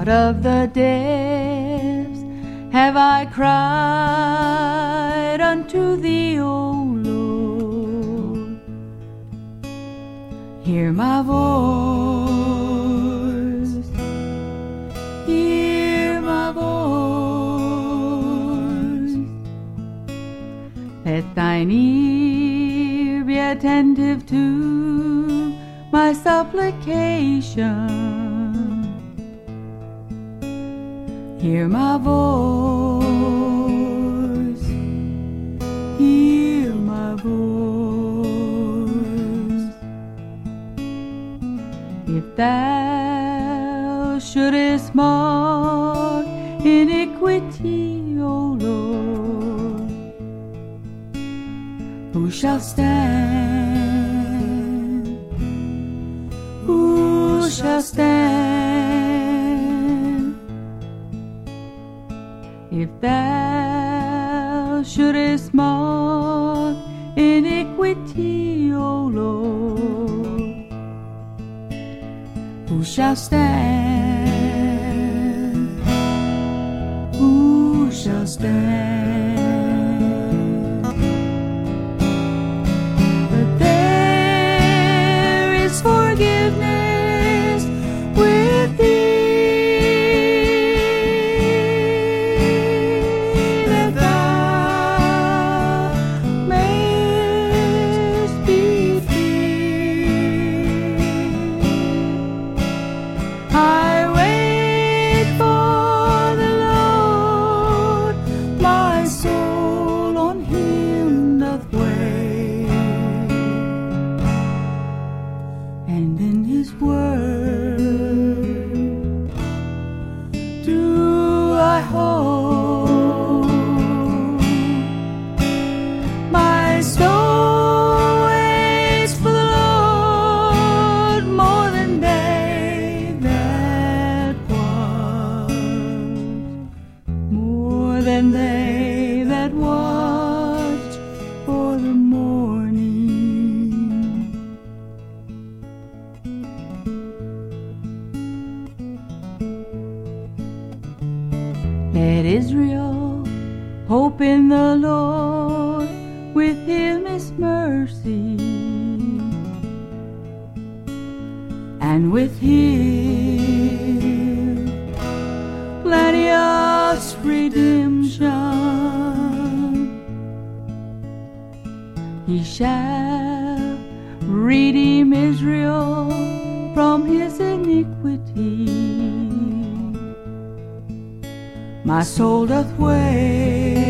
out of the depths have I cried unto thee, O Lord. Hear my voice, hear my voice. Let thine ear be attentive to my supplication. Hear my voice, hear my voice. If thou shouldest mark iniquity, O Lord, who shall stand? Who shall stand? If thou shouldest mark iniquity, O Lord, who shall stand? Let Israel hope in the Lord, with him is mercy, and with him plenteous redemption. He shall redeem Israel from his iniquity. My soul doth wait,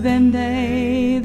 than they.